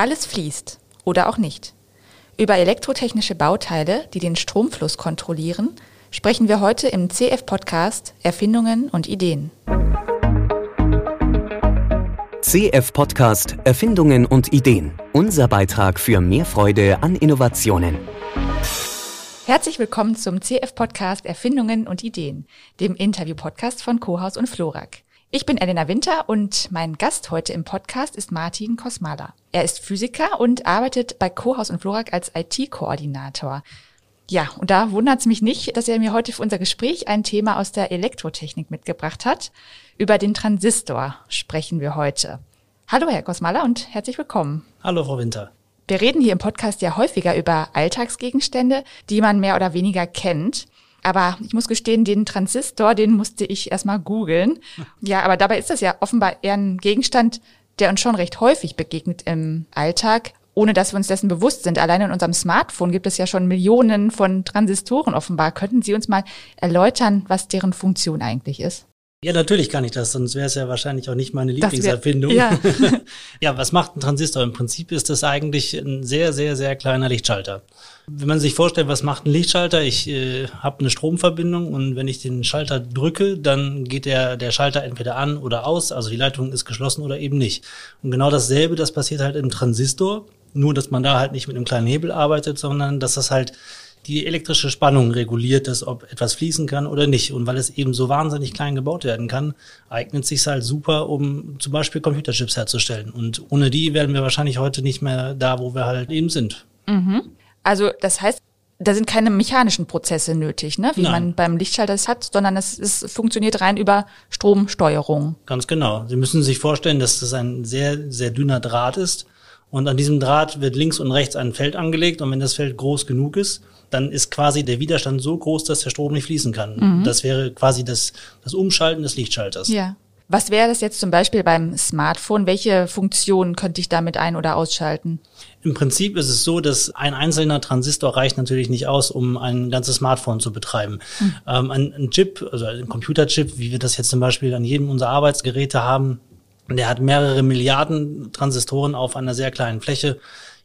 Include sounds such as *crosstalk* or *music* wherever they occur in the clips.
Alles fließt oder auch nicht. Über elektrotechnische Bauteile, die den Stromfluss kontrollieren, sprechen wir heute im CF-Podcast Erfindungen und Ideen. CF-Podcast Erfindungen und Ideen. Unser Beitrag für mehr Freude an Innovationen. Herzlich willkommen zum CF-Podcast Erfindungen und Ideen, dem Interview-Podcast von Kohaus und Florak. Ich bin Elena Winter und mein Gast heute im Podcast ist Martin Kosmala. Er ist Physiker und arbeitet bei Kohaus und Florak als IT-Koordinator. Ja, und da wundert es mich nicht, dass er mir heute für unser Gespräch ein Thema aus der Elektrotechnik mitgebracht hat. Über den Transistor sprechen wir heute. Hallo, Herr Kosmala, und herzlich willkommen. Hallo, Frau Winter. Wir reden hier im Podcast ja häufiger über Alltagsgegenstände, die man mehr oder weniger kennt. Aber ich muss gestehen, den Transistor, den musste ich erstmal googeln. Ja, aber dabei ist das ja offenbar eher ein Gegenstand, der uns schon recht häufig begegnet im Alltag, ohne dass wir uns dessen bewusst sind. Allein in unserem Smartphone gibt es ja schon Millionen von Transistoren offenbar. Könnten Sie uns mal erläutern, was deren Funktion eigentlich ist? Ja, natürlich kann ich das, sonst wäre es ja wahrscheinlich auch nicht meine Lieblingserfindung. Wär, ja. *laughs* ja, was macht ein Transistor? Im Prinzip ist das eigentlich ein sehr, sehr, sehr kleiner Lichtschalter. Wenn man sich vorstellt, was macht ein Lichtschalter? Ich äh, habe eine Stromverbindung und wenn ich den Schalter drücke, dann geht der, der Schalter entweder an oder aus, also die Leitung ist geschlossen oder eben nicht. Und genau dasselbe, das passiert halt im Transistor, nur dass man da halt nicht mit einem kleinen Hebel arbeitet, sondern dass das halt die elektrische Spannung reguliert, dass ob etwas fließen kann oder nicht. Und weil es eben so wahnsinnig klein gebaut werden kann, eignet sich halt super, um zum Beispiel Computerchips herzustellen. Und ohne die wären wir wahrscheinlich heute nicht mehr da, wo wir halt eben sind. Mhm. Also das heißt, da sind keine mechanischen Prozesse nötig, ne? wie Nein. man beim Lichtschalter es hat, sondern es, es funktioniert rein über Stromsteuerung. Ganz genau. Sie müssen sich vorstellen, dass das ein sehr, sehr dünner Draht ist. Und an diesem Draht wird links und rechts ein Feld angelegt. Und wenn das Feld groß genug ist, dann ist quasi der Widerstand so groß, dass der Strom nicht fließen kann. Mhm. Das wäre quasi das, das Umschalten des Lichtschalters. Ja. Was wäre das jetzt zum Beispiel beim Smartphone? Welche Funktionen könnte ich damit ein- oder ausschalten? Im Prinzip ist es so, dass ein einzelner Transistor reicht natürlich nicht aus, um ein ganzes Smartphone zu betreiben. Mhm. Ähm, ein, ein Chip, also ein Computerchip, wie wir das jetzt zum Beispiel an jedem unserer Arbeitsgeräte haben, der hat mehrere Milliarden Transistoren auf einer sehr kleinen Fläche.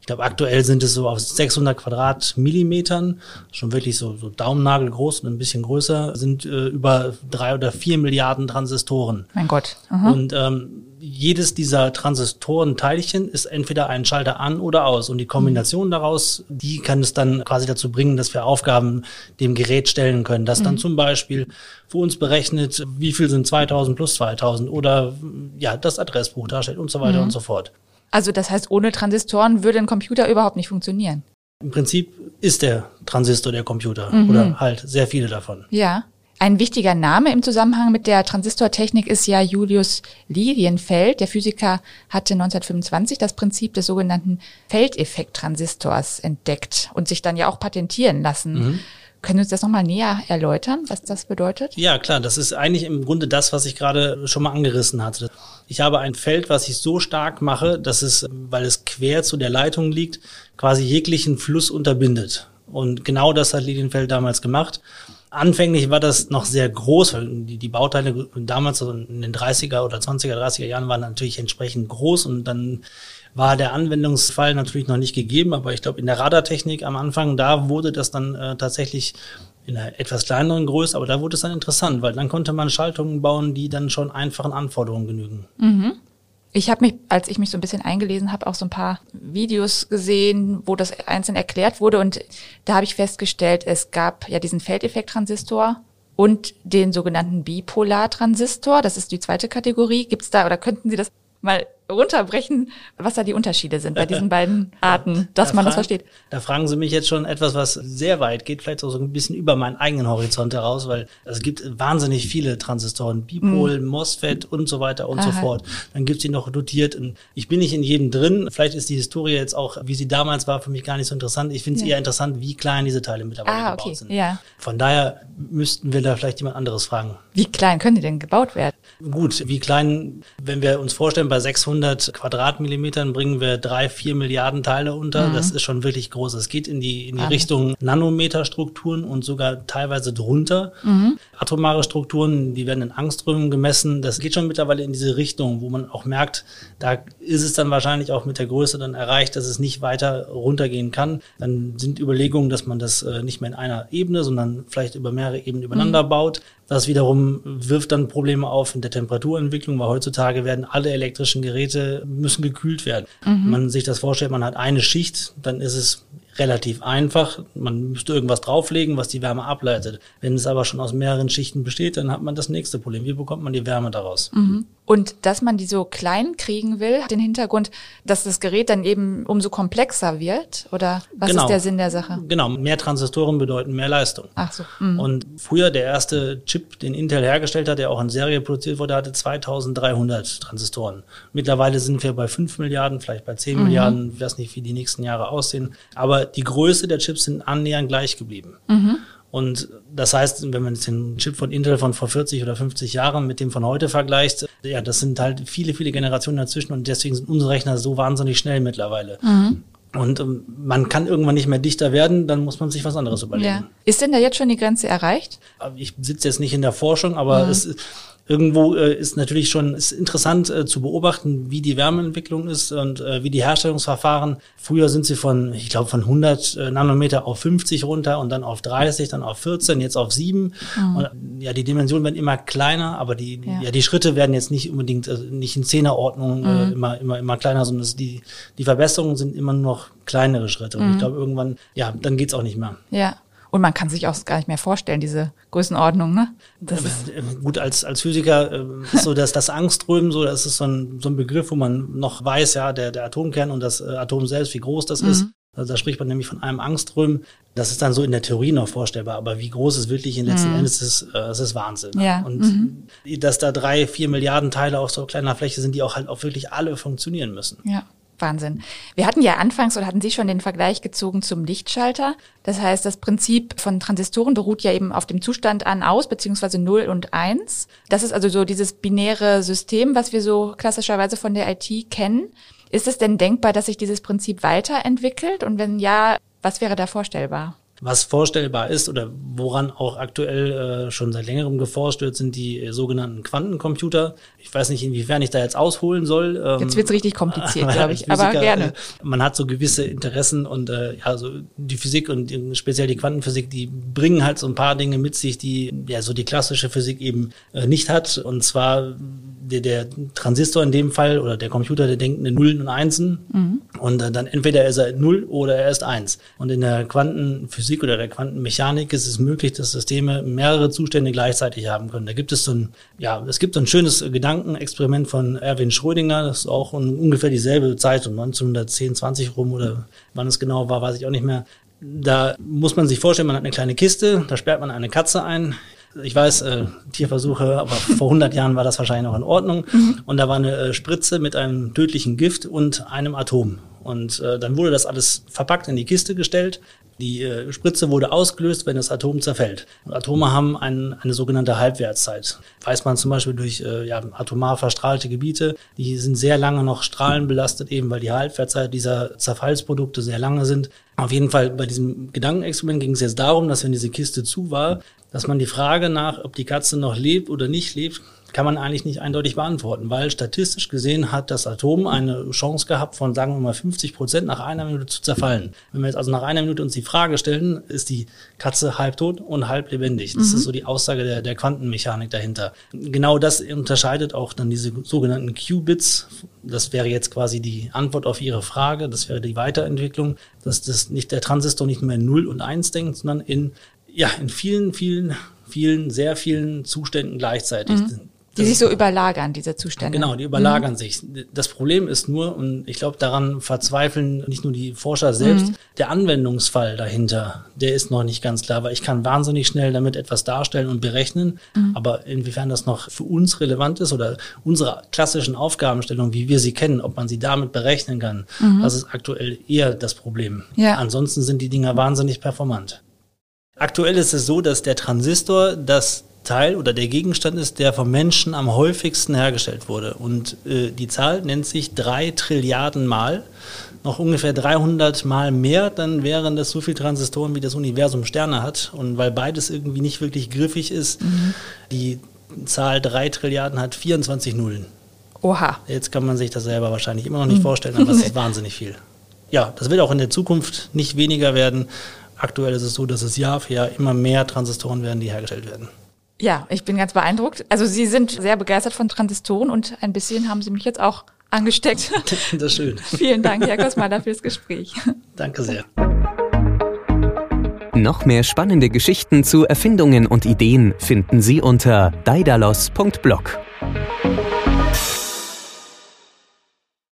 Ich glaube, aktuell sind es so auf 600 Quadratmillimetern, schon wirklich so, so Daumennagel groß und ein bisschen größer, sind äh, über drei oder vier Milliarden Transistoren. Mein Gott. Mhm. Und ähm, jedes dieser Transistorenteilchen ist entweder ein Schalter an oder aus. Und die Kombination mhm. daraus, die kann es dann quasi dazu bringen, dass wir Aufgaben dem Gerät stellen können. Das mhm. dann zum Beispiel für uns berechnet, wie viel sind 2000 plus 2000 oder ja, das Adressbuch darstellt und so weiter mhm. und so fort. Also das heißt, ohne Transistoren würde ein Computer überhaupt nicht funktionieren. Im Prinzip ist der Transistor der Computer mhm. oder halt sehr viele davon. Ja. Ein wichtiger Name im Zusammenhang mit der Transistortechnik ist ja Julius Lilienfeld. Der Physiker hatte 1925 das Prinzip des sogenannten Feldeffekt-Transistors entdeckt und sich dann ja auch patentieren lassen. Mhm. Können Sie uns das nochmal näher erläutern, was das bedeutet? Ja, klar, das ist eigentlich im Grunde das, was ich gerade schon mal angerissen hatte. Ich habe ein Feld, was ich so stark mache, dass es, weil es quer zu der Leitung liegt, quasi jeglichen Fluss unterbindet. Und genau das hat Lilienfeld damals gemacht. Anfänglich war das noch sehr groß, weil die, die Bauteile damals in den 30er oder 20er, 30er Jahren waren natürlich entsprechend groß und dann war der Anwendungsfall natürlich noch nicht gegeben, aber ich glaube in der Radartechnik am Anfang, da wurde das dann äh, tatsächlich in einer etwas kleineren Größe, aber da wurde es dann interessant, weil dann konnte man Schaltungen bauen, die dann schon einfachen Anforderungen genügen. Mhm. Ich habe mich, als ich mich so ein bisschen eingelesen habe, auch so ein paar Videos gesehen, wo das einzeln erklärt wurde und da habe ich festgestellt, es gab ja diesen Feldeffekt-Transistor und den sogenannten Bipolar-Transistor. Das ist die zweite Kategorie. Gibt es da oder könnten Sie das mal runterbrechen, was da die Unterschiede sind bei diesen beiden *laughs* Arten, dass da man fragen, das versteht. Da fragen Sie mich jetzt schon etwas, was sehr weit geht, vielleicht auch so ein bisschen über meinen eigenen Horizont heraus, weil es gibt wahnsinnig viele Transistoren, Bipol, mm. MOSFET und so weiter und Aha. so fort. Dann gibt's die noch dotiert. Ich bin nicht in jedem drin. Vielleicht ist die Historie jetzt auch, wie sie damals war, für mich gar nicht so interessant. Ich finde es ja. eher interessant, wie klein diese Teile mittlerweile ah, okay. gebaut sind. Ja. Von daher müssten wir da vielleicht jemand anderes fragen. Wie klein können die denn gebaut werden? Gut, wie klein, wenn wir uns vorstellen, bei 600 Quadratmillimetern bringen wir drei, vier Milliarden Teile unter. Mhm. Das ist schon wirklich groß. Es geht in die, in die Richtung Nanometerstrukturen und sogar teilweise drunter. Mhm. Atomare Strukturen, die werden in Angströmen gemessen. Das geht schon mittlerweile in diese Richtung, wo man auch merkt, da ist es dann wahrscheinlich auch mit der Größe dann erreicht, dass es nicht weiter runtergehen kann. Dann sind Überlegungen, dass man das äh, nicht mehr in einer Ebene, sondern vielleicht über mehrere Ebenen übereinander mhm. baut. Das wiederum wirft dann Probleme auf in der Temperaturentwicklung, weil heutzutage werden alle elektrischen Geräte müssen gekühlt werden. Mhm. Wenn man sich das vorstellt, man hat eine Schicht, dann ist es relativ einfach. Man müsste irgendwas drauflegen, was die Wärme ableitet. Wenn es aber schon aus mehreren Schichten besteht, dann hat man das nächste Problem. Wie bekommt man die Wärme daraus? Mhm. Und dass man die so klein kriegen will, hat den Hintergrund, dass das Gerät dann eben umso komplexer wird? Oder was genau. ist der Sinn der Sache? Genau, mehr Transistoren bedeuten mehr Leistung. Ach so. Mhm. Und früher der erste Chip, den Intel hergestellt hat, der auch in Serie produziert wurde, hatte 2300 Transistoren. Mittlerweile sind wir bei 5 Milliarden, vielleicht bei 10 mhm. Milliarden, ich weiß nicht, wie die nächsten Jahre aussehen. Aber die Größe der Chips sind annähernd gleich geblieben. Mhm. Und das heißt, wenn man jetzt den Chip von Intel von vor 40 oder 50 Jahren mit dem von heute vergleicht, ja, das sind halt viele, viele Generationen dazwischen und deswegen sind unsere Rechner so wahnsinnig schnell mittlerweile. Mhm. Und ähm, man kann irgendwann nicht mehr dichter werden, dann muss man sich was anderes überlegen. Ja. Ist denn da jetzt schon die Grenze erreicht? Ich sitze jetzt nicht in der Forschung, aber mhm. es irgendwo äh, ist natürlich schon ist interessant äh, zu beobachten, wie die Wärmeentwicklung ist und äh, wie die Herstellungsverfahren. Früher sind sie von, ich glaube, von 100 äh, Nanometer auf 50 runter und dann auf 30, dann auf 14, jetzt auf 7. Mhm. Und, ja, die Dimensionen werden immer kleiner, aber die, ja. ja die Schritte werden jetzt nicht unbedingt, äh, nicht in Zehnerordnung äh, mhm. äh, immer, immer, immer kleiner, sondern die, die Verbesserungen sind immer noch kleinere Schritte. Und mhm. ich glaube, irgendwann, ja, dann geht's auch nicht mehr. Ja. Und man kann sich auch gar nicht mehr vorstellen, diese Größenordnung, ne? Das ist Gut, als, als Physiker äh, ist so, dass das Angströmen, so, das ist so ein, so ein Begriff, wo man noch weiß, ja, der, der Atomkern und das äh, Atom selbst, wie groß das mhm. ist. Also da spricht man nämlich von einem Angströmen. Das ist dann so in der Theorie noch vorstellbar, aber wie groß es wirklich in letzten mhm. Endes ist, äh, das ist Wahnsinn. Ja. Und mhm. dass da drei, vier Milliarden Teile auf so kleiner Fläche sind, die auch halt auch wirklich alle funktionieren müssen. Ja. Wahnsinn. Wir hatten ja anfangs oder hatten Sie schon den Vergleich gezogen zum Lichtschalter. Das heißt, das Prinzip von Transistoren beruht ja eben auf dem Zustand an aus, beziehungsweise 0 und 1. Das ist also so dieses binäre System, was wir so klassischerweise von der IT kennen. Ist es denn denkbar, dass sich dieses Prinzip weiterentwickelt? Und wenn ja, was wäre da vorstellbar? Was vorstellbar ist oder woran auch aktuell äh, schon seit längerem geforscht wird, sind die äh, sogenannten Quantencomputer. Ich weiß nicht, inwiefern ich da jetzt ausholen soll. Ähm, jetzt wird's richtig kompliziert, *laughs* glaube ich, Physiker, aber gerne. Äh, man hat so gewisse Interessen und äh, ja, so die Physik und speziell die Quantenphysik, die bringen halt so ein paar Dinge mit sich, die ja so die klassische Physik eben äh, nicht hat. Und zwar der, der Transistor in dem Fall oder der Computer, der denkt in Nullen und Einsen. Mhm. Und äh, dann entweder ist er Null oder er ist Eins. Und in der Quantenphysik oder der Quantenmechanik ist es möglich, dass Systeme mehrere Zustände gleichzeitig haben können. Da gibt es so ein, ja, es gibt so ein schönes Gedankenexperiment von Erwin Schrödinger, das ist auch um ungefähr dieselbe Zeit, um 1910, 20 rum oder wann es genau war, weiß ich auch nicht mehr. Da muss man sich vorstellen, man hat eine kleine Kiste, da sperrt man eine Katze ein ich weiß, äh, Tierversuche, aber vor 100 Jahren war das wahrscheinlich noch in Ordnung. Mhm. Und da war eine äh, Spritze mit einem tödlichen Gift und einem Atom. Und äh, dann wurde das alles verpackt in die Kiste gestellt. Die äh, Spritze wurde ausgelöst, wenn das Atom zerfällt. Und Atome haben ein, eine sogenannte Halbwertszeit. Weiß man zum Beispiel durch äh, ja, atomar verstrahlte Gebiete, die sind sehr lange noch strahlenbelastet, eben weil die Halbwertszeit dieser Zerfallsprodukte sehr lange sind. Auf jeden Fall bei diesem Gedankenexperiment ging es jetzt darum, dass wenn diese Kiste zu war, dass man die Frage nach, ob die Katze noch lebt oder nicht lebt, kann man eigentlich nicht eindeutig beantworten, weil statistisch gesehen hat das Atom eine Chance gehabt von, sagen wir mal, 50 Prozent nach einer Minute zu zerfallen. Wenn wir jetzt also nach einer Minute uns die Frage stellen, ist die Katze halbtot und halb lebendig? Das mhm. ist so die Aussage der, der Quantenmechanik dahinter. Genau das unterscheidet auch dann diese sogenannten Qubits. Das wäre jetzt quasi die Antwort auf Ihre Frage. Das wäre die Weiterentwicklung, dass das nicht der Transistor nicht mehr in 0 und 1 denkt, sondern in ja, in vielen, vielen, vielen, sehr vielen Zuständen gleichzeitig. Mhm. Die sich so überlagern, diese Zustände. Genau, die überlagern mhm. sich. Das Problem ist nur, und ich glaube, daran verzweifeln nicht nur die Forscher selbst, mhm. der Anwendungsfall dahinter, der ist noch nicht ganz klar, weil ich kann wahnsinnig schnell damit etwas darstellen und berechnen, mhm. aber inwiefern das noch für uns relevant ist oder unsere klassischen Aufgabenstellungen, wie wir sie kennen, ob man sie damit berechnen kann, mhm. das ist aktuell eher das Problem. Ja. Ansonsten sind die Dinger wahnsinnig performant. Aktuell ist es so, dass der Transistor das Teil oder der Gegenstand ist, der vom Menschen am häufigsten hergestellt wurde. Und äh, die Zahl nennt sich drei Trilliarden Mal. Noch ungefähr 300 Mal mehr, dann wären das so viele Transistoren, wie das Universum Sterne hat. Und weil beides irgendwie nicht wirklich griffig ist, mhm. die Zahl 3 Trilliarden hat 24 Nullen. Oha. Jetzt kann man sich das selber wahrscheinlich immer noch nicht mhm. vorstellen, aber es ist *laughs* wahnsinnig viel. Ja, das wird auch in der Zukunft nicht weniger werden. Aktuell ist es so, dass es Jahr für Jahr immer mehr Transistoren werden, die hergestellt werden. Ja, ich bin ganz beeindruckt. Also Sie sind sehr begeistert von Transistoren und ein bisschen haben Sie mich jetzt auch angesteckt. *laughs* Das ist schön. *laughs* Vielen Dank, Herr Kosmala, fürs Gespräch. *laughs* Danke sehr. Noch mehr spannende Geschichten zu Erfindungen und Ideen finden Sie unter daidalos.blog.